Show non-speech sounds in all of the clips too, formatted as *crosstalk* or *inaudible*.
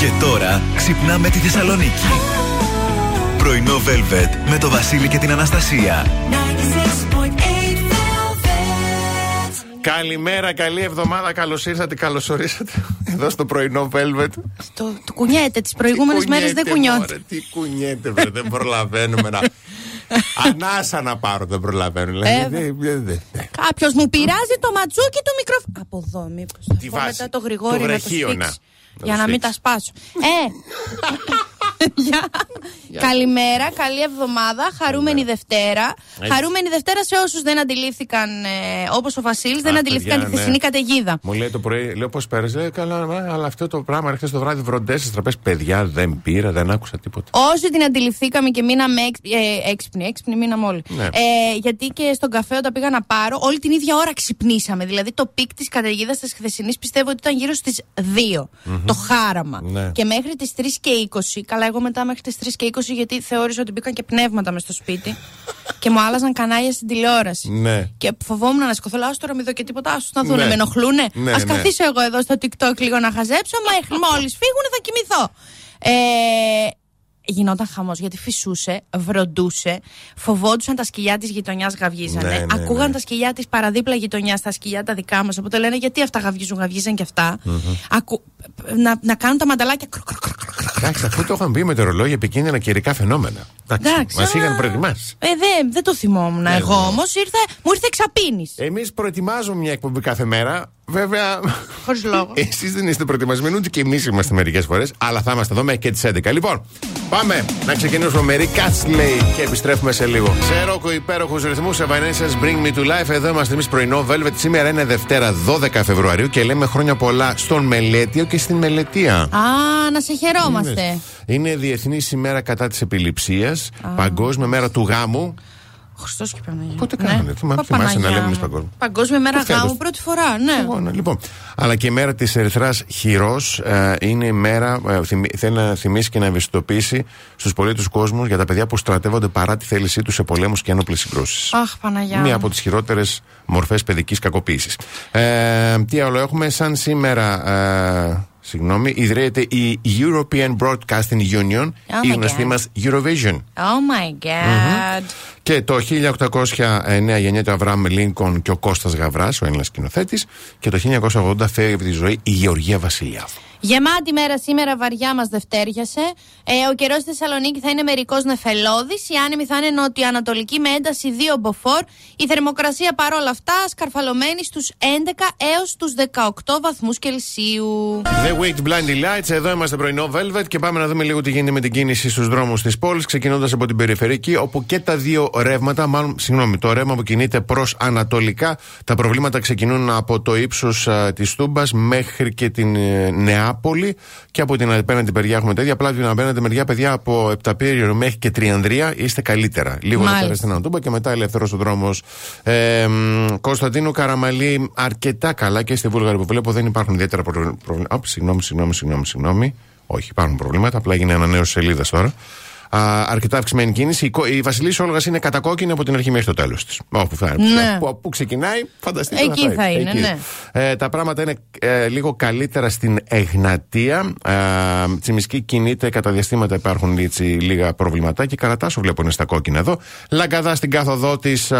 Και τώρα ξυπνάμε τη Θεσσαλονίκη. Πρωινό Velvet με το Βασίλη και την Αναστασία. Καλημέρα, καλή εβδομάδα. Καλώς ήρθατε, καλώς ορίσατε εδώ στο πρωινό Velvet. Το, το κουνιέται. Τις προηγούμενες μέρες δεν κουνιώται. Τι κουνιέται, βρε, δεν προλαβαίνουμε να. Ανάσα να πάρω, δεν προλαβαίνω. Ε, Κάποιος μου πειράζει το ματσούκι του μικρόφωνο. Από εδώ, μήπως. Τη βάση. μετά το γρηγόρι Το να το βρεχίωνα. σφίξει. Να Για το να μην σφίξει. τα σπάσω. Ε! *laughs* Γεια. Καλημέρα, καλή εβδομάδα. Χαρούμενη Δευτέρα. Έτσι. Χαρούμενη Δευτέρα σε όσους δεν αντιλήφθηκαν, ε, όπως ο Βασίλης, δεν Αχ, αντιλήφθηκαν παιδιά, τη χθεσινή ναι. καταιγίδα. Μου λέει το πρωί, λέω πώς πέρασε; Λέει, Καλά, μα, αλλά αυτό το πράγμα χθες το βράδυ βροντές αστραπές. Παιδιά, δεν πήρα, δεν άκουσα τίποτα. Όσοι την αντιληφθήκαμε και μείναμε έξ, ε, έξυπνοι, έξυπνοι μείναμε όλοι. Ναι. Ε, γιατί και στον καφέ όταν πήγα να πάρω, όλη την ίδια ώρα ξυπνήσαμε. Δηλαδή το peak της καταιγίδας της χθεσινής πιστεύω ότι ήταν γύρω στις 2. Το χάραμα. Ναι. Και μέχρι τις 3 και 20. Καλά, εγώ μετά μέχρι τις 3 και 20 γιατί θεώρησα ότι μπήκαν και πνεύματα μες στο σπίτι. και μου άλλαζαν κανάλια στην τηλεόραση. Ναι. Και φοβόμουν να σκοθώ, λέω, «Ας τώρα μην δω και τίποτα, άσου να δούνε, Ναι. με ενοχλούνε. Ναι, Α ναι. καθίσω εγώ εδώ στο TikTok λίγο να χαζέψω, μα μόλι φύγουν θα κοιμηθώ. Ε, γινόταν χαμός γιατί φυσούσε, βροντούσε, φοβόντουσαν τα σκυλιά της γειτονιάς γαυγίζανε. Ναι, ναι, ακούγαν ναι. τα σκυλιά της παραδίπλα γειτονιάς, τα σκυλιά τα δικά μας. Οπότε λένε γιατί αυτά γαυγίζουν, γαυγίζαν και αυτά. Ακού, να, να κάνουν τα μανταλάκια. κρου, κρου, κρου, κρου, κρου. Εντάξει, αφού το είχαν πει με το ρολόγιο επικίνδυνα καιρικά φαινόμενα. Εντάξει, Μας α, είχαν προετοιμάσει. Ε, δεν δεν το θυμόμουν Ναι, εγώ ναι. όμως. Μου ήρθε εξαπίνη. Εμείς προετοιμάζουμε μια εκπομπή κάθε μέρα. Βέβαια, Χωρίς λόγο. εσείς δεν είστε προετοιμασμένοι, ούτε και εμείς είμαστε μερικές φορές. Αλλά θα είμαστε εδώ μέχρι και τις 11. Λοιπόν, πάμε να ξεκινήσουμε με Rick Astley και επιστρέφουμε σε λίγο. Σε ρόκο υπέροχους ρυθμούς, Evanescence Bring Me to Life. Εδώ είμαστε εμείς πρωινό Velvet. Σήμερα είναι Δευτέρα 12 Φεβρουαρίου και λέμε χρόνια πολλά στον Μελέτιο και στην Μελετία. Α, να σε χαιρόμαστε. Είναι Διεθνής ημέρα κατά της επιληψίας, Παγκόσμια μέρα του γάμου. Χριστός και Παναγία. Πότε κάνανε, θυμάμαι- θυμάσαι να Παναγιά λέμε εμείς μου. παγκόσμια. Παγκόσμια μέρα Το φέτος. γάμου πρώτη φορά, ναι. Εγώ, ναι, λοιπόν. Αλλά και η μέρα της Ερυθράς Χειρός είναι η μέρα. Ε, θυμι- θέλει να θυμίσει και να ευαισθητοποιήσει στους πολίτες του κόσμου για τα παιδιά που στρατεύονται παρά τη θέλησή τους σε πολέμους και ένοπλες συγκρούσεις. Αχ, Παναγιά. Μία μου. από τις χειρότερες μορφές παιδικής κακοποίησης. Ε, τι άλλο έχουμε, σαν σήμερα. Ε, Συγγνώμη, ιδρύεται η European Broadcasting Union, Oh η my γνωστή God. μας Eurovision. Oh my god. Και το 1809 γεννιέται ο Αβραάμ Λίνκον και ο Κώστας Γαβράς, ο Έλληνας σκηνοθέτης, και το 1980 φεύγει από τη ζωή η Γεωργία Βασιλιάδου. Γεμάτη μέρα σήμερα, βαριά μας δευτέριασε. Ε, ο καιρός στη Θεσσαλονίκη θα είναι μερικός νεφελώδης. Η άνεμη θα είναι νοτιοανατολική με ένταση 2 μποφόρ. Η θερμοκρασία παρόλα αυτά σκαρφαλωμένη στους 11 έως του 18 βαθμούς Κελσίου. The Wait Blinding Lights, εδώ είμαστε πρωινό Velvet και πάμε να δούμε λίγο τι γίνεται με την κίνηση στους δρόμους της πόλης, ξεκινώντας από την περιφερειακή, όπου και τα δύο ρεύματα, μάλλον, συγγνώμη, το ρεύμα που κινείται προς ανατολικά, τα προβλήματα ξεκινούν από το ύψος της Τούμπας μέχρι και την ε, Νεάπολη και από την απέναντι μεριά έχουμε τέτοια. Απλά από την απέναντι μεριά, παιδιά, από Επταπύριο μέχρι και Τριανδρία είστε καλύτερα. Λίγο Μάλιστα. να στην Ανατούμπα και μετά ελεύθερο ο δρόμος. Ε, μ, Κωνσταντίνου Καραμαλή αρκετά καλά και στη Βούλγαρη που βλέπω δεν υπάρχουν ιδιαίτερα προ- προβλήματα. Ωπ, Συγγνώμη, συγγνώμη, συγγνώμη, συγγνώμη. Όχι, υπάρχουν προβλήματα. Απλά έγινε ανανέωση σελίδας τώρα. Α, αρκετά αυξημένη κίνηση. Η, κο- η Βασιλής Όλγας είναι κατακόκκινη από την αρχή μέχρι το τέλος της. Όπου, θα- Ναι. που, που ξεκινάει, φανταστείτε. Εκεί θα είναι, ναι. Ε, τα πράγματα είναι ε, λίγο καλύτερα στην Εγνατία. Ε, Τσιμισκή κινείται, κατά διαστήματα υπάρχουν έτσι, λίγα προβληματάκια. Καρατάσου βλέπω είναι στα κόκκινα εδώ. Λαγκαδά στην κάθοδό της,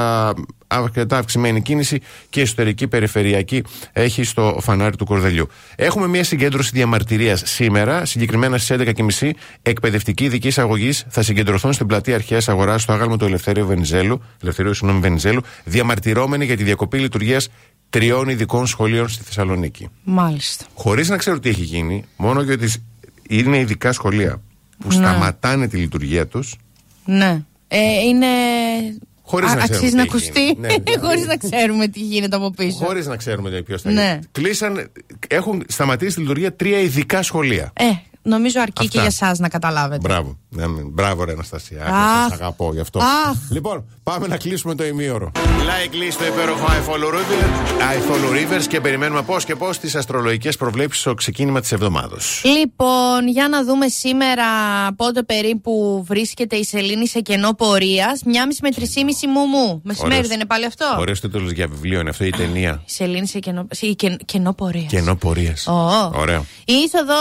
αρκετά αυξημένη κίνηση και εσωτερική περιφερειακή έχει στο φανάρι του Κορδελιού. Έχουμε μια συγκέντρωση διαμαρτυρίας σήμερα, συγκεκριμένα στις 11.30. Εκπαιδευτικοί ειδική αγωγή θα συγκεντρωθούν στην πλατεία Αρχαίας Αγοράς στο άγαλμο του Ελευθερίου Βενιζέλου, Ελευθερίου συγγνώμη, Βενιζέλου, διαμαρτυρώμενοι για τη διακοπή λειτουργίας τριών ειδικών σχολείων στη Θεσσαλονίκη. Μάλιστα. Χωρίς να ξέρω τι έχει γίνει, μόνο γιατί είναι ειδικά σχολεία που Ναι. σταματάνε τη λειτουργία τους. Ναι. Ε, είναι. Χωρίς Α- να ξέρουμε αξίζει τι να έχει ακουστεί, γίνει. Ναι, *laughs* δηλαδή. χωρί να ξέρουμε τι γίνεται από πίσω. Χωρίς να ξέρουμε ποιος θα Ναι. είναι. Κλείσαν, έχουν σταματήσει τη λειτουργία τρία ειδικά σχολεία. Ε, νομίζω αρκεί Αυτά. και για εσάς να καταλάβετε. Μπράβο. Ναι, ναι. μπράβο, ρε Αναστασία. Αχ. Σας αγαπώ γι' αυτό. Αχ. Λοιπόν, πάμε να κλείσουμε το ημίωρο. Like list το υπέροχο I follow, Rivers, I follow Rivers και περιμένουμε πώς και πώς τις αστρολογικές προβλέψεις στο ξεκίνημα της εβδομάδα. Λοιπόν, για να δούμε σήμερα πότε περίπου βρίσκεται η Σελήνη σε κενό πορείας. Μια μισή με τρισήμιση μου μου. Μεσημέρι Ωραίος. δεν είναι πάλι αυτό; Ωραίος τίτλος για βιβλίο είναι αυτό η ταινία. Η Σελήνη σε κενό, σε κεν- κενό πορείας. Κενό πορείας. Ω. Ωραίο. Η είσοδο,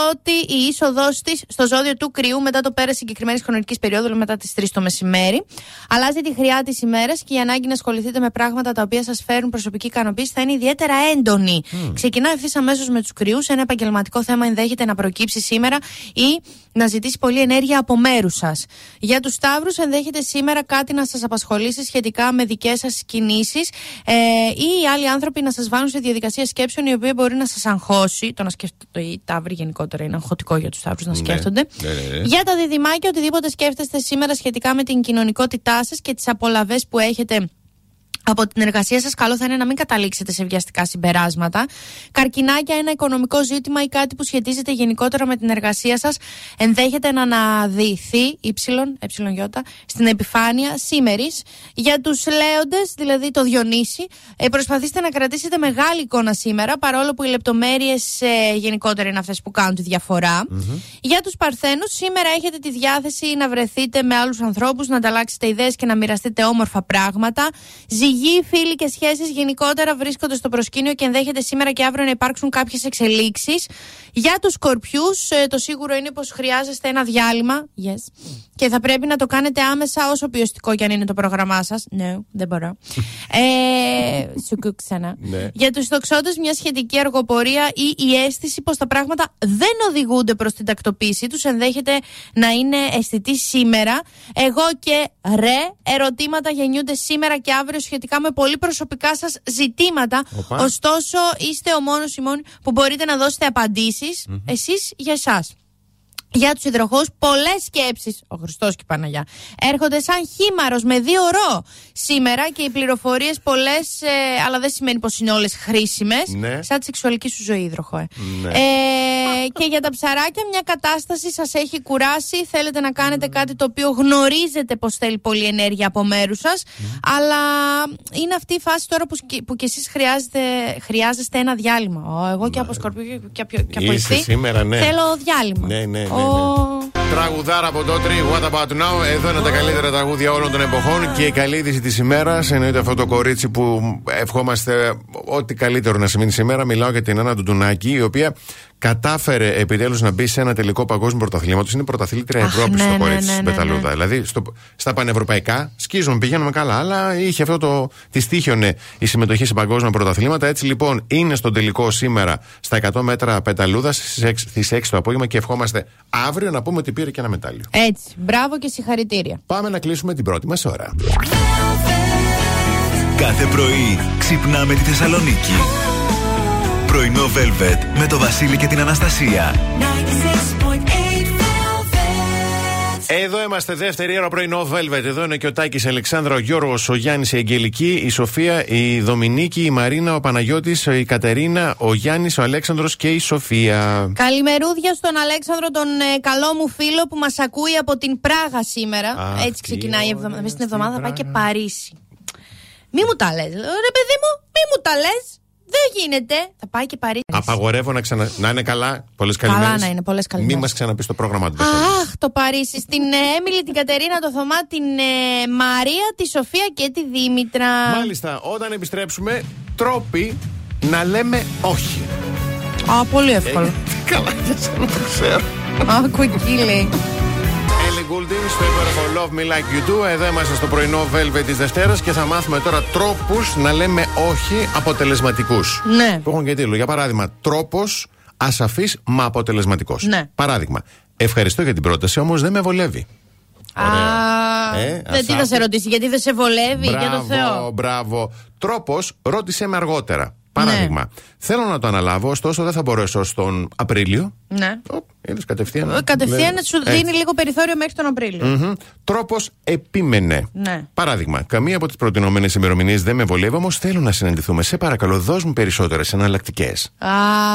η είσοδο είσοδο της στο ζώδιο του κρυού μετά το πέρας συγκεκριμένης χρονικής περίοδου, μετά τις 3 το μεσημέρι. Αλλάζει τη χρειά της ημέρας και η ανάγκη να ασχοληθείτε με πράγματα τα οποία σας φέρουν προσωπική ικανοποίηση θα είναι ιδιαίτερα έντονη. Mm. Ξεκινά ευθύς αμέσως με τους κρυούς. Ένα επαγγελματικό θέμα ενδέχεται να προκύψει σήμερα ή να ζητήσει πολλή ενέργεια από μέρους σας. Για τους Σταύρους, ενδέχεται σήμερα κάτι να σας απασχολήσει σχετικά με δικές σας κινήσεις ε, ή οι άλλοι άνθρωποι να σας βάλουν σε διαδικασία σκέψεων η οποία μπορεί να σας αγχώσει. Το να σκέφτονται οι Ταύροι γενικότερα είναι αγχωτικό για τους Σταύρου να ναι. σκέφτονται. Ναι, ναι, για τα διδυμάκια, οτιδήποτε σκέφτεστε σήμερα σχετικά με την κοινωνικότητά σας και τις απολαυές που έχετε από την εργασία σας, καλό θα είναι να μην καταλήξετε σε βιαστικά συμπεράσματα. Καρκινάκια, ένα οικονομικό ζήτημα ή κάτι που σχετίζεται γενικότερα με την εργασία σας, ενδέχεται να αναδυθεί υψηλον, στην επιφάνεια σήμερα. Για τους λέοντες, δηλαδή το Διονύση, ε, προσπαθήστε να κρατήσετε μεγάλη εικόνα σήμερα, παρόλο που οι λεπτομέρειες ε, γενικότερα είναι αυτές που κάνουν τη διαφορα Για τους Παρθένους, σήμερα έχετε τη διάθεση να βρεθείτε με άλλους ανθρώπους, να ανταλλάξετε ιδέες και να μοιραστείτε όμορφα πράγματα. Ζυγοί, φίλοι και σχέσεις γενικότερα βρίσκονται στο προσκήνιο και ενδέχεται σήμερα και αύριο να υπάρξουν κάποιες εξελίξεις. Για τους σκορπιούς, ε, το σίγουρο είναι πως χρειάζεστε ένα διάλειμμα. Yes. Και θα πρέπει να το κάνετε άμεσα, όσο ποιοστικό και αν είναι το πρόγραμμά σας. Ναι, δεν μπορώ. *laughs* ε, σου ξανά. Ναι. Για τους τοξότε, μια σχετική αργοπορία ή η αίσθηση πως τα πράγματα δεν οδηγούνται προς την τακτοποίησή τους ενδέχεται να είναι αισθητή σήμερα. Εγώ και ρε, ερωτήματα γεννιούνται σήμερα και αύριο σχετικά με πολύ προσωπικά σας ζητήματα. Ωστόσο, είστε ο μόνος ή μόνοι που μπορείτε να δώσετε απαντήσεις mm-hmm. εσείς για εσάς για τους υδροχούς πολλές σκέψεις, ο Χριστός και η Παναγιά, έρχονται σαν χήμαρος με δύο ρο σήμερα και οι πληροφορίες πολλές, ε, αλλά δεν σημαίνει πως είναι όλες χρήσιμες. Ναι. Σαν τη σεξουαλική σου ζωή, υδροχό. Ε. Ναι. Ε, και για τα ψαράκια, μια κατάσταση σας έχει κουράσει. Θέλετε να κάνετε κάτι το οποίο γνωρίζετε πως θέλει πολλή ενέργεια από μέρους σας. Αλλά είναι αυτή η φάση τώρα που, που κι εσείς χρειάζεστε, χρειάζεστε ένα διάλειμμα. Εγώ και από Σκορπιό και από, και από σήμερα, ναι. θέλω διάλειμμα. Ναι, ναι, ναι. Ναι. Τραγουδάρα από το τρί, What About Now. Εδώ είναι τα καλύτερα τραγούδια όλων των εποχών και η καλή είδηση της ημέρας εννοείται αυτό το κορίτσι που ευχόμαστε ό,τι καλύτερο να σημαίνει σήμερα. Μιλάω για την Άννα Ντουνάκη, η οποία κατάφερε επιτέλους να μπει σε ένα τελικό παγκόσμιο πρωταθλήματο. Είναι πρωταθλήτρια Ευρώπης ναι, στο ναι, κορίτσι ναι, ναι, Πεταλούδα. Ναι. Δηλαδή στο, στα πανευρωπαϊκά σκίζουμε, πηγαίνουμε καλά, αλλά είχε αυτό το. Τη τύχιονε η συμμετοχή σε παγκόσμια πρωταθλήματα. Έτσι λοιπόν είναι στο τελικό σήμερα στα 100 μέτρα Πεταλούδας στις 6 το απόγευμα και ευχόμαστε αύριο να πούμε ότι πήρε και ένα μετάλλιο. Έτσι. Μπράβο και συγχαρητήρια. Πάμε να κλείσουμε την πρώτη μας ώρα. Κάθε πρωί ξυπνάμε τη Θεσσαλονίκη. Πρωινό Velvet με το Βασίλη και την Αναστασία. Εδώ είμαστε δεύτερη ώρα πρωινό Velvet. Εδώ είναι και ο Τάκης Αλεξάνδρα, ο Γιώργος, ο Γιάννης, η Αγγελική, η Σοφία, η Δομινίκη, η Μαρίνα, ο Παναγιώτης, η Κατερίνα, ο Γιάννης, ο Αλέξανδρος και η Σοφία. Καλημερούδια στον Αλέξανδρο, τον ε, καλό μου φίλο που μας ακούει από την Πράγα σήμερα. Έτσι ξεκινάει η εβδομάδα. Μέσα στην εβδομάδα πάει και Παρίσι. Μη μου τα λες. Ρε παιδί μου, μη μου τα λες. Δεν γίνεται. Θα πάει και Παρίσι. Απαγορεύω να, ξανα... να είναι καλά. Πολλές καλημέρες. Καλά να είναι, πολλές καλημέρες. Μην μας ξαναπείς το πρόγραμμα του. Αχ, το Παρίσι. Στην ε, Έμιλη, την Κατερίνα, το Θωμά, την ε, Μαρία, τη Σοφία και τη Δήμητρα. Μάλιστα, όταν επιστρέψουμε, τρόποι να λέμε όχι. Α, πολύ εύκολο. Ε, καλά, δεν το ξέρω. Άκου εκεί λέει. Goulding στο υπέροχο Love Me Like You Do. Εδώ είμαστε στο πρωινό Velvet της Δευτέρας και θα μάθουμε τώρα τρόπους να λέμε όχι αποτελεσματικούς. Ναι. Που έχουν και τίτλο. Για παράδειγμα, τρόπος ασαφής μα αποτελεσματικός. Ναι. Παράδειγμα, ευχαριστώ για την πρόταση, όμως δεν με βολεύει. Ωραία. Ε, δεν τι θα σε ρωτήσει, γιατί δεν σε βολεύει, μπράβο, για το Θεό. Μπράβο. Τρόπος, ρώτησε με αργότερα. Παράδειγμα, ναι. θέλω να το αναλάβω, ωστόσο δεν θα μπορέσω στον Απρίλιο. Ναι. Είδες κατευθείαν. Ε, κατευθείαν ναι. σου δίνει λίγο περιθώριο μέχρι τον Απρίλιο. Mm-hmm. Τρόπος επίμενε. Ναι. Παράδειγμα, καμία από τις προτινόμενες ημερομηνίες δεν με βολεύει, όμως θέλω να συναντηθούμε. Σε παρακαλώ, δώσ' μου περισσότερες εναλλακτικές. Α,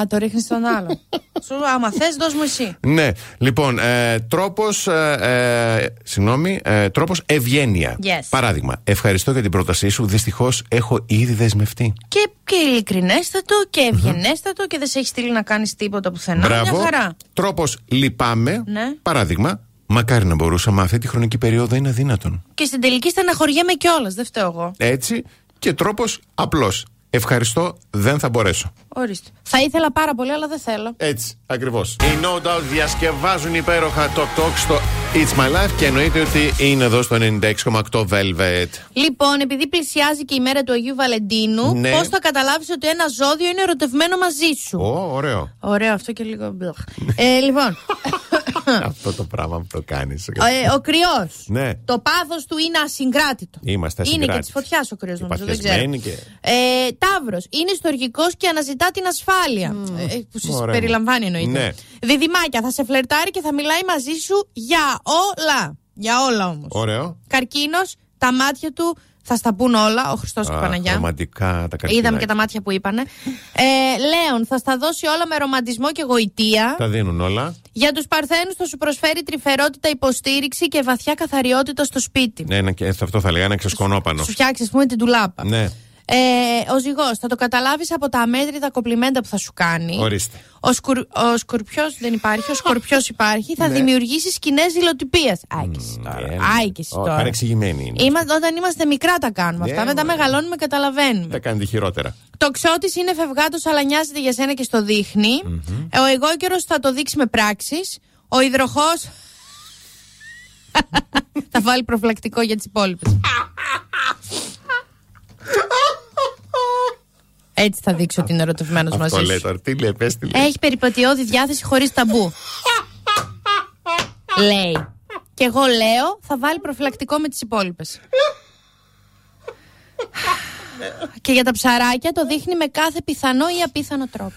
το ρίχνεις στον άλλο. *laughs* σου, άμα θες, δώσ' μου εσύ. Ναι. Λοιπόν, ε, τρόπος. Ε, ε, συγγνώμη, ε, τρόπος ευγένεια. Yes. Παράδειγμα, ευχαριστώ για την πρότασή σου. Δυστυχώς έχω ήδη δεσμευτεί. Και, και ειλικρινέστατο και ευγενέστατο mm-hmm. και δεν σε έχει στείλει να κάνεις τίποτα πουθενά. Μπράβο. Μια χαρά. Τρόπος λυπάμαι. Ναι. Παράδειγμα, μακάρι να μπορούσαμε αυτή τη χρονική περίοδο είναι αδύνατον. Και στην τελική στεναχωριέμαι κιόλας, δεν φταίω εγώ. Έτσι. Και τρόπος απλός. Ευχαριστώ, δεν θα μπορέσω. Ορίστε. Θα ήθελα πάρα πολύ, αλλά δεν θέλω. Έτσι, ακριβώς. Οι No Doubt διασκευάζουν υπέροχα το talk στο It's My Life και εννοείται ότι είναι εδώ στο 96,8 Velvet. Λοιπόν, επειδή πλησιάζει και η μέρα του Αγίου Βαλεντίνου, Ναι. πώς θα καταλάβεις ότι ένα ζώδιο είναι ερωτευμένο μαζί σου; Ω, ωραίο. Ωραίο, αυτό και λίγο. μπλεχ. ε, λοιπόν, *laughs* Αυτό το πράγμα που το κάνεις. ε, ο κρυός. Ναι. Το πάθος του είναι ασυγκράτητο. Είμαστε Είναι και ασυγκράτητοι. τη φωτιάς ο κρυός, Και νομίζω. Δεν ξέρω. παθιασμένοι και- Ε, Ταύρος. Είναι στοργικό και αναζητά την ασφάλεια. Ε, που σας Ωραία. περιλαμβάνει εννοείται. Ναι. Διδυμάκια. Θα σε φλερτάρει και θα μιλάει μαζί σου για όλα. Για όλα όμως. Ωραίο. Καρκίνος, τα μάτια του θα στα πούν όλα. Ο Χριστός και η Α, Παναγιά. Ρομαντικά τα καρκινά. Είδαμε και τα μάτια που είπανε. Ε, Λέων, θα στα δώσει όλα με ρομαντισμό και γοητεία. Τα δίνουν όλα. Για τους Παρθένους θα σου προσφέρει τρυφερότητα, υποστήριξη και βαθιά καθαριότητα στο σπίτι. Ναι, ένα, και- αυτό θα λέγα, ένα ξεσκονόπανο. Σου φτιάξεις, ας πούμε, την τουλάπα. Ναι, Ε, ο ζυγός, θα το καταλάβεις από τα αμέτρητα κοπλιμέντα που θα σου κάνει. ορίστε. Ο, σκουρ, ο σκορπιό δεν υπάρχει, ο σκορπιός υπάρχει. Θα Ναι. δημιουργήσεις σκηνές δηλοτυπία. Άι και εσύ τώρα. Ε, Άι και εσύ ω, τώρα. Παρεξηγημένη είναι. Είμα- όταν είμαστε μικρά τα κάνουμε Ναι, αυτά. Μετά μωρέ. μεγαλώνουμε, καταλαβαίνουμε. Τα κάνετε χειρότερα. Το ξώτης είναι φευγάτος, αλλά νοιάζεται για σένα και στο δειχνει Ε, Ο εγώκερος θα το δείξει με πράξεις. Ο υδροχός. *laughs* θα βάλει προφυλακτικό για τις υπόλοιπες. Έτσι θα δείξει ότι είναι ερωτευμένος Αυτό μαζί λέει σου. τώρα. Τι λέει, πες τι λέει. Έχει περιπατειώδη διάθεση χωρίς ταμπού. λέει. Και εγώ λέω, θα βάλει προφυλακτικό με τις υπόλοιπες. Και για τα ψαράκια το δείχνει με κάθε πιθανό ή απίθανο τρόπο.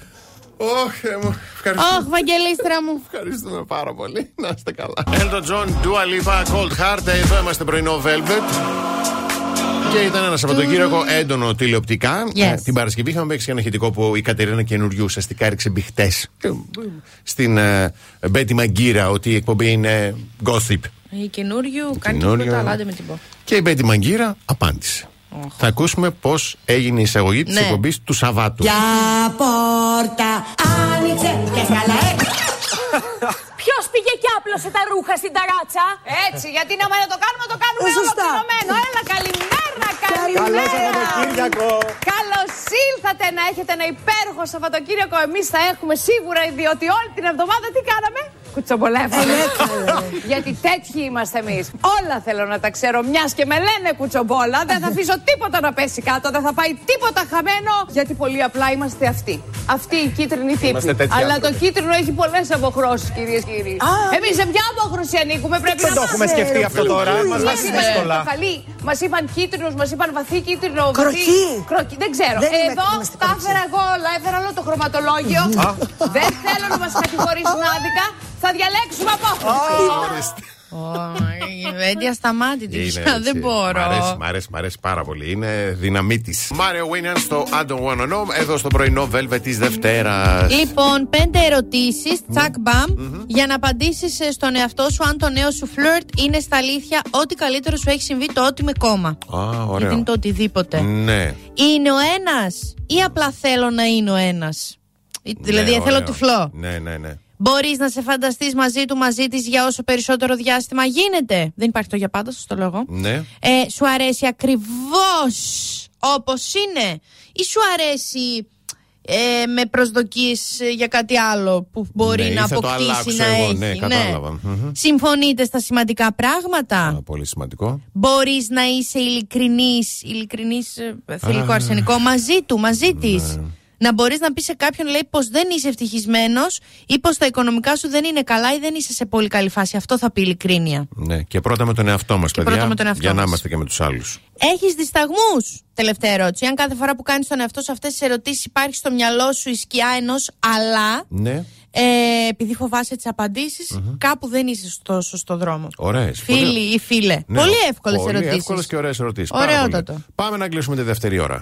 Όχι, μου. Ευχαριστούμε. Ωχ, Βαγγελίστρα μου. Ευχαριστούμε πάρα πολύ. Να είστε καλά. Elton John, Dua Lipa, Cold Heart. Εδώ είμαστε πρωινό Velvet. Και ήταν ένα Σαββατοκύριακο έντονο τηλεοπτικά. Yes. Ε, την Παρασκευή είχαμε παίξει ένα ηχητικό που η Κατερίνα Καινούριου ουσιαστικά έριξε μπιχτές στην ε, Μπέτη Μαγκύρα ότι η εκπομπή είναι gossip. Η καινούριου κάνει καινούριου. τίποτα, αλλά άντε με την πω. Και η Μπέτη Μαγκύρα απάντησε. Θα ακούσουμε πώς έγινε η εισαγωγή της Ναι. εκπομπής του Σαββάτου. Ποια πόρτα άνοιξε και καλά Ποιο πήγε και άπλωσε τα ρούχα στην ταράτσα. Έτσι, γιατί να μην το κάνουμε, το κάνουμε Ε, σωστά. ολοκληρωμένο. Έλα, καλημέρα, καλημέρα. Καλώς ήρθατε να έχετε ένα υπέροχο Σαββατοκύριακο. Εμείς θα έχουμε σίγουρα, διότι όλη την εβδομάδα τι κάναμε; Κουτσομπολεύαμε. Γιατί τέτοιοι είμαστε εμείς. Όλα θέλω να τα ξέρω. Μιας και με λένε κουτσομπόλα, δεν θα αφήσω τίποτα να πέσει κάτω. Δεν θα πάει τίποτα χαμένο. Γιατί πολύ απλά είμαστε αυτοί. Αυτή η κίτρινη Είμαστε τύπη. τέτοιοι Αλλά άνθρωποι. το κίτρινο έχει πολλές αποχρώσεις, κυρίες και κύριοι. Εμείς σε ποια απόχρωση ανήκουμε, πρέπει Δεν να το έχουμε μάθουμε. σκεφτεί αυτό τώρα. Μας βάζει δύσκολα. Μας είπαν κίτρινος, μας είπαν βαθύ κίτρινο. Κροκί. Βαθύ... Κροκί. Δεν ξέρω. Δεν είμαι- Εδώ είμαστε τα κροκί. έφερα εγώ όλα. Έφερα όλο το χρωματολόγιο. Δεν θέλω να μας κατηγορήσουν άδικα. Θα διαλέξουμε απόχρωση. Βέντια σταμάτητη. Είναι Δεν έτσι. μπορώ. Μ' αρέσει, μ' αρέσει, μ' αρέσει πάρα πολύ. Είναι δυναμίτη. Μάριο Βίνιαν στο I don't wanna know. Εδώ στο πρωινό Velvet της Δευτέρας. Λοιπόν, πέντε ερωτήσεις, τσακ μπαμ, για να απαντήσεις στον εαυτό σου αν το νέο σου φλερτ είναι στα αλήθεια ό,τι καλύτερο σου έχει συμβεί, το ό,τι με κόμμα. Α, Γιατί ωραίο. είναι το οτιδήποτε. Ναι. Είναι ο ένας ή απλά θέλω να είναι ο ένας; Δηλαδή, Ναι, θέλω ωραίο. τυφλό. Ναι, ναι, ναι. Μπορείς να σε φανταστείς μαζί του, μαζί της για όσο περισσότερο διάστημα γίνεται. Δεν υπάρχει το για πάντα, σας το λέω. Ναι. Ε, σου αρέσει ακριβώς όπως είναι, ή σου αρέσει ε, με προσδοκίες ε, για κάτι άλλο που μπορεί Ναι, να ή θα το αποκτήσει αλλάξω να εγώ, έχει. ναι, κατάλαβα. Μμμ. Συμφωνείτε στα σημαντικά πράγματα; Α, πολύ σημαντικό. Μπορείς να είσαι ειλικρινής, ειλικρινής ε, θηλυκό αρσενικό μαζί του, μαζί της; Να μπορείς να πεις σε κάποιον λέει πως δεν είσαι ευτυχισμένος ή πως τα οικονομικά σου δεν είναι καλά ή δεν είσαι σε πολύ καλή φάση. Αυτό θα πει ειλικρίνεια. Ναι. Και πρώτα με τον εαυτό μας, παιδιά. πρώτα με τον εαυτό για να μας. είμαστε και με τους άλλους. Έχεις δισταγμούς, τελευταία ερώτηση. Αν κάθε φορά που κάνεις τον εαυτό σου αυτές τις ερωτήσεις υπάρχει στο μυαλό σου η σκιά ενός αλλά, Ναι. ε, επειδή φοβάσαι τις απαντησεις κάπου δεν είσαι στο σωστό δρόμο. Ωραίες. Φίλοι ή φίλε. πολύ εύκολες Πολύ ερωτήσεις. εύκολες και ωραίες ερωτήσεις. Ωραιότατο. Πάμε να κλείσουμε τη δεύτερη ώρα.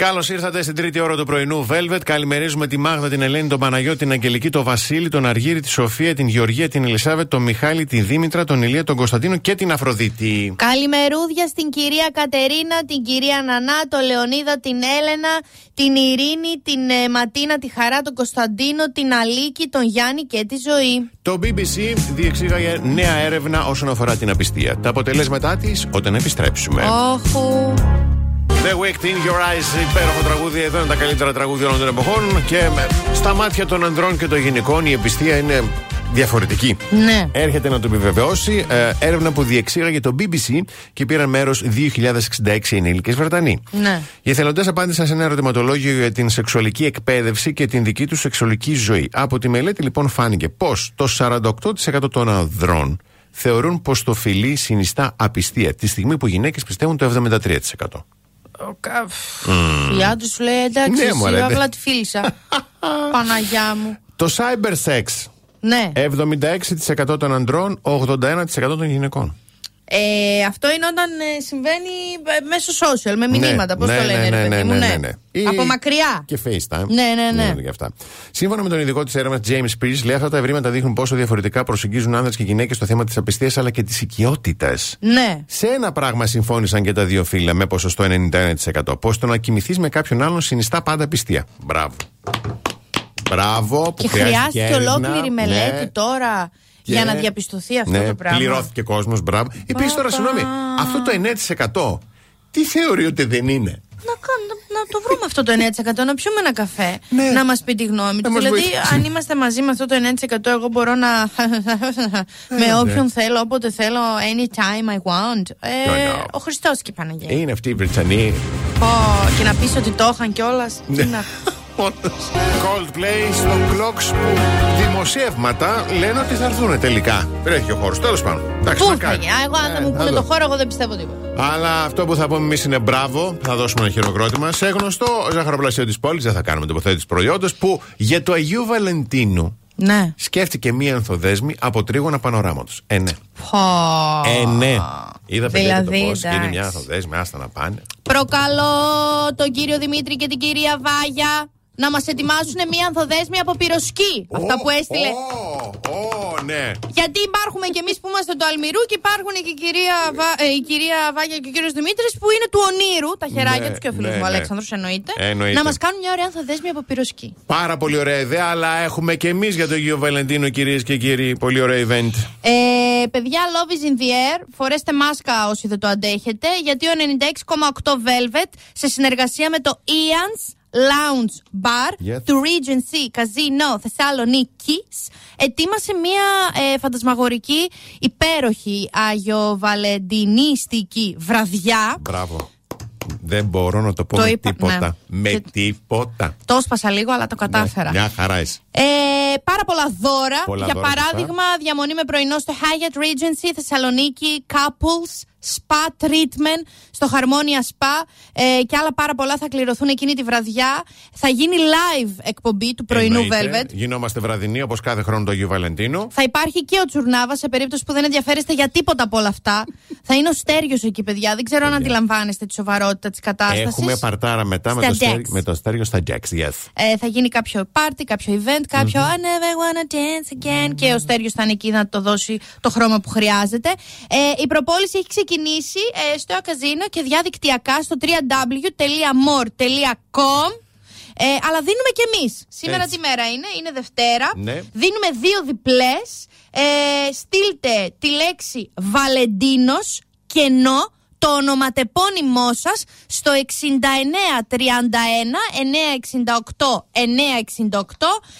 Καλώς ήρθατε στην τρίτη ώρα του πρωινού Velvet. Καλημερίζουμε τη Μάγδα, την Ελένη, τον Παναγιώτη, την Αγγελική, τον Βασίλη, τον Αργύρι, τη Σοφία, την Γεωργία, την Ελισάβετ, τον Μιχάλη, την Δήμητρα, τον Ηλία, τον Κωνσταντίνο και την Αφροδίτη. Καλημερούδια στην κυρία Κατερίνα, την κυρία Νανά, τον Λεωνίδα, την Έλενα, την Ειρήνη, την ε, Ματίνα, τη Χαρά, τον Κωνσταντίνο, την Αλίκη, τον Γιάννη και τη Ζωή. Το BBC διεξήγαγε νέα έρευνα όσον αφορά την απιστία. Τα αποτελέσματά της όταν επιστρέψουμε. Όχου. The Wicked in Your Eyes, υπέροχο τραγούδι. Εδώ είναι τα καλύτερα τραγούδια όλων των εποχών. Και με, στα μάτια των ανδρών και των γυναικών η επιστία είναι διαφορετική. Ναι. Έρχεται να το επιβεβαιώσει ε, έρευνα που διεξήγαγε το BBC και πήραν μέρος 2.066 ενήλικες Βρετανοί. Ναι. Οι εθελοντέ απάντησαν σε ένα ερωτηματολόγιο για την σεξουαλική εκπαίδευση και την δική τους σεξουαλική ζωή. Από τη μελέτη λοιπόν φάνηκε πως το 48% των ανδρών θεωρούν πως το φιλί συνιστά απιστία, τη στιγμή που οι γυναίκες πιστεύουν το 73%. Η άντρη σου λέει εντάξει, Ναι, εσύ μωρέ, ναι. απλά τη φίλησα. *laughs* Παναγιά μου. Το cyber sex. Ναι. 76% των ανδρών, 81% των γυναικών. Ε, αυτό είναι όταν ε, συμβαίνει ε, μέσω social, με μηνύματα. Πώς ναι, το λένε, ναι, ρε ναι, παιδί ναι, μου. ναι, ναι. ναι. Ή- Από μακριά. Και FaceTime. Ναι, ναι, ναι. και αυτά. Σύμφωνα με τον ειδικό της έρευνας James Pierce, λέει αυτά τα ευρήματα δείχνουν πόσο διαφορετικά προσεγγίζουν άνδρες και γυναίκες στο θέμα της απιστίας αλλά και της οικειότητας. Ναι. Σε ένα πράγμα συμφώνησαν και τα δύο φύλλα με ποσοστό 91%. Πω το να κοιμηθείς με κάποιον άλλον συνιστά πάντα πιστία. Μπράβο. Μπράβο που Και χρειάστηκε χρειάστηκε έρευνα. ολόκληρη μελέτη Ναι. τώρα Και- για να διαπιστωθεί αυτό ναι, το πράγμα. Πληρώθηκε κόσμος, μπράβο. Επίσης τώρα, συγγνώμη, αυτό το 9% τι θεωρεί ότι δεν είναι; Να, κάνουμε, να, να το βρούμε αυτό το 9%, να πιούμε ένα καφέ, Ναι. να μας πει τη γνώμη του. μας Δηλαδή, βοηθήσει. αν είμαστε μαζί με αυτό το 9%, εγώ μπορώ να. ναι. με όποιον θέλω, όποτε θέλω, anytime I want. Ε, know. ο Χριστός και η Παναγία. Είναι αυτοί οι Βρετανοί. Πω, και να πεις ότι το είχαν κιόλας. Ναι. Coldplay στο Clocks που δημοσιεύματα λένε ότι θα έρθουν τελικά. Τρέχει ο χώρος. Τέλος πάντων. Εντάξει, Πού μακάρι. θα γίνει; Α, Εγώ, αν Ε, δεν μου θα πούνε δω. το χώρο, εγώ δεν πιστεύω τίποτα. Αλλά αυτό που θα πούμε εμείς είναι μπράβο. Θα δώσουμε ένα χειροκρότημα σε γνωστό ζαχαροπλαστείο της πόλης. Δεν θα κάνουμε τοποθέτηση προϊόντος που για το Αγίου Βαλεντίνου Ναι. σκέφτηκε μία ανθοδέσμη από τρίγωνα πανοράματο. Ε, ναι. Πω. Ε, ναι. Είδα παιδιά και το Δηλαδή, πώ γίνει εντάξει. μια ανθοδέσμη, άστα να πάνε. Προκαλώ τον κύριο Δημήτρη και την κυρία Βάγια να μας ετοιμάσουν μία ανθοδέσμη από πυροσκή. Αυτά που έστειλε. Ω, ω, ναι. Γιατί υπάρχουμε κι εμείς που είμαστε του Αλμυρού και υπάρχουν και η κυρία, Βα- ε, η κυρία Βάγια και ο κύριος Δημήτρης που είναι του Ονείρου. Τα χεράκια Ναι, τους και ο φίλος ναι, μου ναι. Αλέξανδρος εννοείται. Ε, εννοείται. Να μας κάνουν μια ωραία ανθοδέσμη από πυροσκή. Πάρα πολύ ωραία ιδέα, αλλά έχουμε και εμείς για το Αγίο Βαλεντίνο, κυρίες και κύριοι. Πολύ ωραίο event. Ε, παιδιά, Love is in the air. Φορέστε μάσκα όσοι δεν το αντέχετε. Γιατί ο 96,8 Velvet σε συνεργασία με το Ian's Lounge Bar Yes. του Regency Casino Θεσσαλονίκης ετοίμασε μια ε, φαντασμαγορική υπέροχη Αγιοβαλεντινίστικη βραδιά. Μπράβο. Δεν μπορώ να το πω Το με είπα, τίποτα. ναι. Με Και- τίποτα. Το σπάσα λίγο, αλλά το κατάφερα. Ναι, μια χαρά είσαι. Ε, πάρα πολλά δώρα. Πολλά Για δώρα, παράδειγμα, διαμονή με πρωινό στο Hyatt Regency Θεσσαλονίκη, Couples, Spa Treatment στο Harmonia Spa ε, και άλλα πάρα πολλά θα κληρωθούν εκείνη τη βραδιά. Θα γίνει live εκπομπή του πρωινού Εννοείται. Velvet. Γινόμαστε βραδινοί όπως κάθε χρόνο το Αγίου Βαλεντίνο. Θα υπάρχει και ο Τσουρνάβας σε περίπτωση που δεν ενδιαφέρεστε για τίποτα από όλα αυτά. θα είναι ο Στέριο εκεί, παιδιά. Δεν ξέρω αν αντιλαμβάνεστε τη σοβαρότητα της κατάστασης. Έχουμε παρτάρα μετά με Στα το, στέρι- Jax. με το στέριο στα Jax. Yes. Ε, θα γίνει κάποιο party, κάποιο event, κάποιο I never wanna dance again. Και ο Στέριο θα είναι εκεί να το δώσει το χρώμα που χρειάζεται. Ε, η προπόληση έχει ξεκινήσει ε, στο καζίνο και διαδικτυακά στο www.more.com. Ε, αλλά δίνουμε κι εμείς. Σήμερα Έτσι. τι μέρα είναι, είναι Δευτέρα. Ναι. Δίνουμε δύο διπλές. Ε, στείλτε τη λέξη Βαλεντίνος κενό το ονοματεπώνυμό σας στο 6931 968 968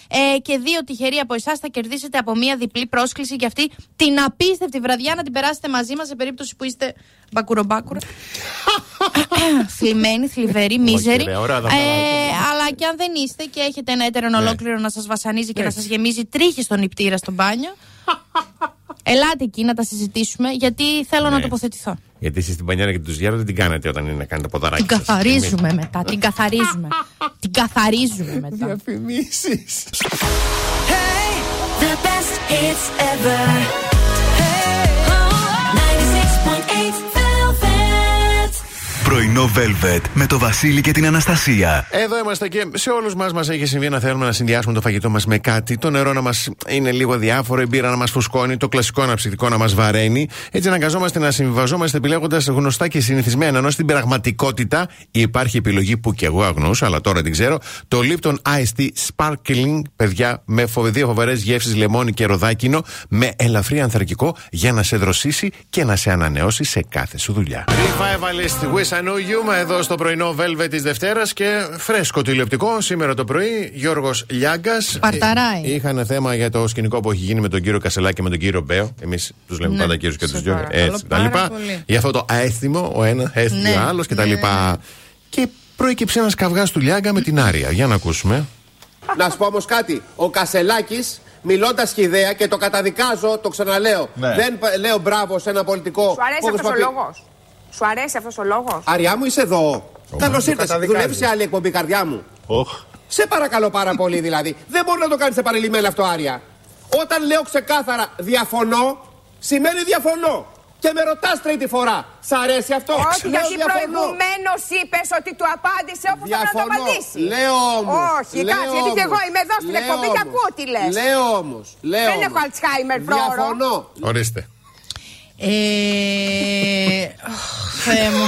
ε, και δύο τυχεροί από εσάς θα κερδίσετε από μία διπλή πρόσκληση για αυτή την απίστευτη βραδιά να την περάσετε μαζί μας σε περίπτωση που είστε μπακουρομπάκουρα. *laughs* Θλιμμένοι, θλιβεροί, μίζεροι. ρε, ωραία τα Ε, πράγματα. αλλά και αν δεν είστε και έχετε ένα έτερον ολόκληρο να σας βασανίζει και να Έτσι. σας γεμίζει τρίχη στον νηπτήρα στο μπάνιο. *laughs* Ελάτε εκεί να τα συζητήσουμε, γιατί θέλω να Ναι. τοποθετηθώ. Γιατί εσείς την πανιέρα και τους γέρου δεν την κάνετε όταν είναι να κάνετε ποδαράκι. Την καθαρίζουμε μετά. Την καθαρίζουμε. την καθαρίζουμε μετά. Διαφημίσεις. The best hits ever. Πρωινό Velvet με το Βασίλη και την Αναστασία. Εδώ είμαστε και σε όλους μας μας έχει συμβεί να θέλουμε να συνδυάσουμε το φαγητό μας με κάτι. Το νερό να μας είναι λίγο διάφορο, η μπύρα να μας φουσκώνει, το κλασικό αναψυκτικό να μας βαραίνει. Έτσι αναγκαζόμαστε να συμβιβαζόμαστε επιλέγοντα γνωστά και συνηθισμένα. Ενώ στην πραγματικότητα υπάρχει επιλογή που και εγώ αγνοούσα, αλλά τώρα την ξέρω. Το Lipton Ice Tea Sparkling, παιδιά, με φοβε- δύο φοβερές γεύσεις λεμόνι και ροδάκινο, με ελαφρύ ανθρακικό για να σε δροσίσει και να σε ανανεώσει σε κάθε σου δουλειά. Revivalist Wish I Know You, εδώ στο πρωινό Velvet της Δευτέρας και φρέσκο τηλεοπτικό σήμερα το πρωί. Γιώργος Λιάγκας. Παρταράει. Είχαν θέμα για το σκηνικό που έχει γίνει με τον κύριο Κασελάκη και με τον κύριο Μπέο. Εμείς τους λέμε Ναι. πάντα κύριους και Σε του δυο. παρακαλώ Έτσι, τα πάρα λοιπά. πολύ. Για αυτό το αίσθημο, ο ένας αίσθημα Ναι. ο άλλος και τα Ναι. λοιπά. Και προέκυψε ένας καυγάς του Λιάγκα με την Άρια. Για να ακούσουμε. Να σου πω όμως κάτι. Ο Κασελάκης, μιλώντας χιδέα και το καταδικάζω, το ξαναλέω. Ναι. Δεν π- λέω μπράβο σε ένα πολιτικό. Σου αρέσει που αυτός ο χρησιμοποιεί- λόγος; Σου αρέσει αυτός ο λόγος; Αριά μου, είσαι εδώ. Καλώς ήρθες. καταδικάζεις. Δουλεύεις σε άλλη εκπομπή, καρδιά μου. Οχ. Σε παρακαλώ πάρα πολύ δηλαδή. Δεν μπορεί να το κάνεις επανειλημμένα αυτό, Άρια. Όταν λέω ξεκάθαρα διαφωνώ, σημαίνει διαφωνώ. Και με ρωτάς τρίτη φορά. Σ' αρέσει αυτό; Όχι, Λέω γιατί διαφωνώ. προηγουμένως είπες ότι του απάντησε όπως έπρεπε να το Διαφωνώ. απαντήσει. Λέω όμως. Όχι, κάτσε, γιατί και εγώ είμαι εδώ στην εκπομπή και ακούω τι λες. Λέω όμως. Δεν έχω Alzheimer πρόωρο. Διαφωνώ. Ορίστε. Ε, αχ, Θεέ μου.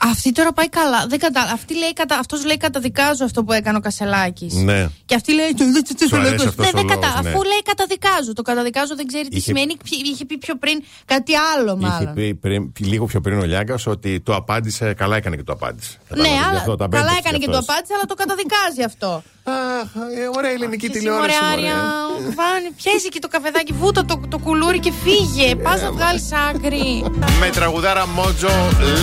Αυτή τώρα πάει καλά. Δεν κατα... Αυτή λέει, κατα... Αυτός λέει καταδικάζω αυτό που έκανε ο Κασελάκης. Ναι. Και αυτή λέει. «Τε, τε, τε, τε, Σου αρέσει λόγος». αυτός Ναι, ο δεν λόγος, κατα... ναι. Αφού λέει καταδικάζω. Το καταδικάζω δεν ξέρει τι Είχε- σημαίνει. Ποι- Είχε πει πιο πριν κάτι άλλο Είχε μάλλον. πει πριν, λίγο πιο πριν ο Λιάγκας ότι το απάντησε. Καλά έκανε και το απάντησε. Ναι, Κατάλαβες, γι' αλλά αυτό τα καλά μπέρδεψε έκανε κι και το αυτός. απάντησε, αλλά το καταδικάζει αυτό. Αχ, ε, ωραία ελληνική Και εσύ, τηλεόραση. μωρέ, μωρέ. Άρια, βάνει, πιέζει και το καφεδάκι, βούτα το, το κουλούρι και φύγε. Πας να βγάλεις άκρη. Με τραγουδάρα Mojo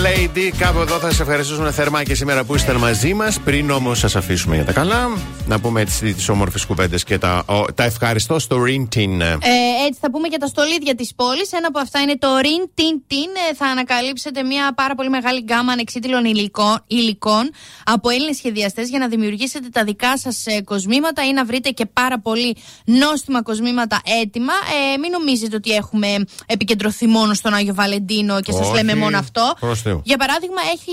Lady. Κάπου εδώ θα σα ευχαριστήσουμε θερμά και σήμερα που ήσταν μαζί μας. Πριν όμως σας αφήσουμε για τα καλά, να πούμε έτσι τις όμορφες κουβέντες και τα, ο, τα ευχαριστώ στο Rin Tin. Ε, έτσι θα πούμε για τα στολίδια της πόλης. Ένα από αυτά είναι το Rin Tin Tin. Ε, θα ανακαλύψετε μια πάρα πολύ μεγάλη γκάμα ανεξίτηλων υλικών, υλικών από Έλληνες σχεδιαστές για να δημιουργήσετε τα δικά σας κοσμήματα ή να βρείτε και πάρα πολύ νόστιμα κοσμήματα έτοιμα. Ε, μην νομίζετε ότι έχουμε επικεντρωθεί μόνο στον Άγιο Βαλεντίνο και σας Όχι. λέμε μόνο αυτό. Προς Θεού. Για παράδειγμα, έχει,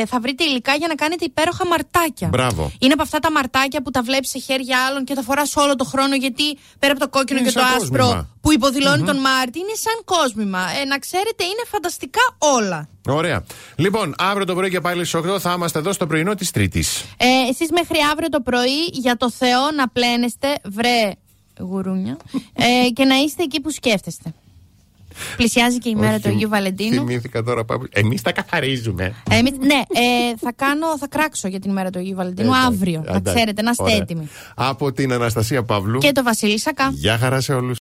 ε, θα βρείτε υλικά για να κάνετε υπέροχα μαρτάκια. Μπράβο. Είναι από αυτά τα μαρτάκια που τα βλέπεις σε χέρια άλλων και τα φοράς όλο το χρόνο γιατί πέρα από το κόκκινο Είναι και το σαν άσπρο κόσμημα. που υποδηλωνει τον Μάρτι είναι σαν κόσμημα. Ε, να ξέρετε, είναι φανταστικά όλα. Ωραία. Λοιπόν, αύριο το πρωί και πάλι στις 8 θα είμαστε εδώ στο πρωινό της Τρίτης. Ε, Εσείς μέχρι αύριο το πρωί για το Θεό να πλένεστε, βρε γουρούνια, ε, και να είστε εκεί που σκέφτεστε. Πλησιάζει και η μέρα του Αγίου Βαλεντίνου. Θυμήθηκα τώρα πάμε. Εμείς τα καθαρίζουμε. Εμείς- ναι, ε, θα κάνω, θα κράξω για την ημέρα του Αγίου Βαλεντίνου Έτσι. αύριο. Να Εντάξει. ξέρετε, να είστε Ωραία. έτοιμοι. Από την Αναστασία Παύλου. Και το Βασίλη Σακά. Γεια χαρά σε όλους.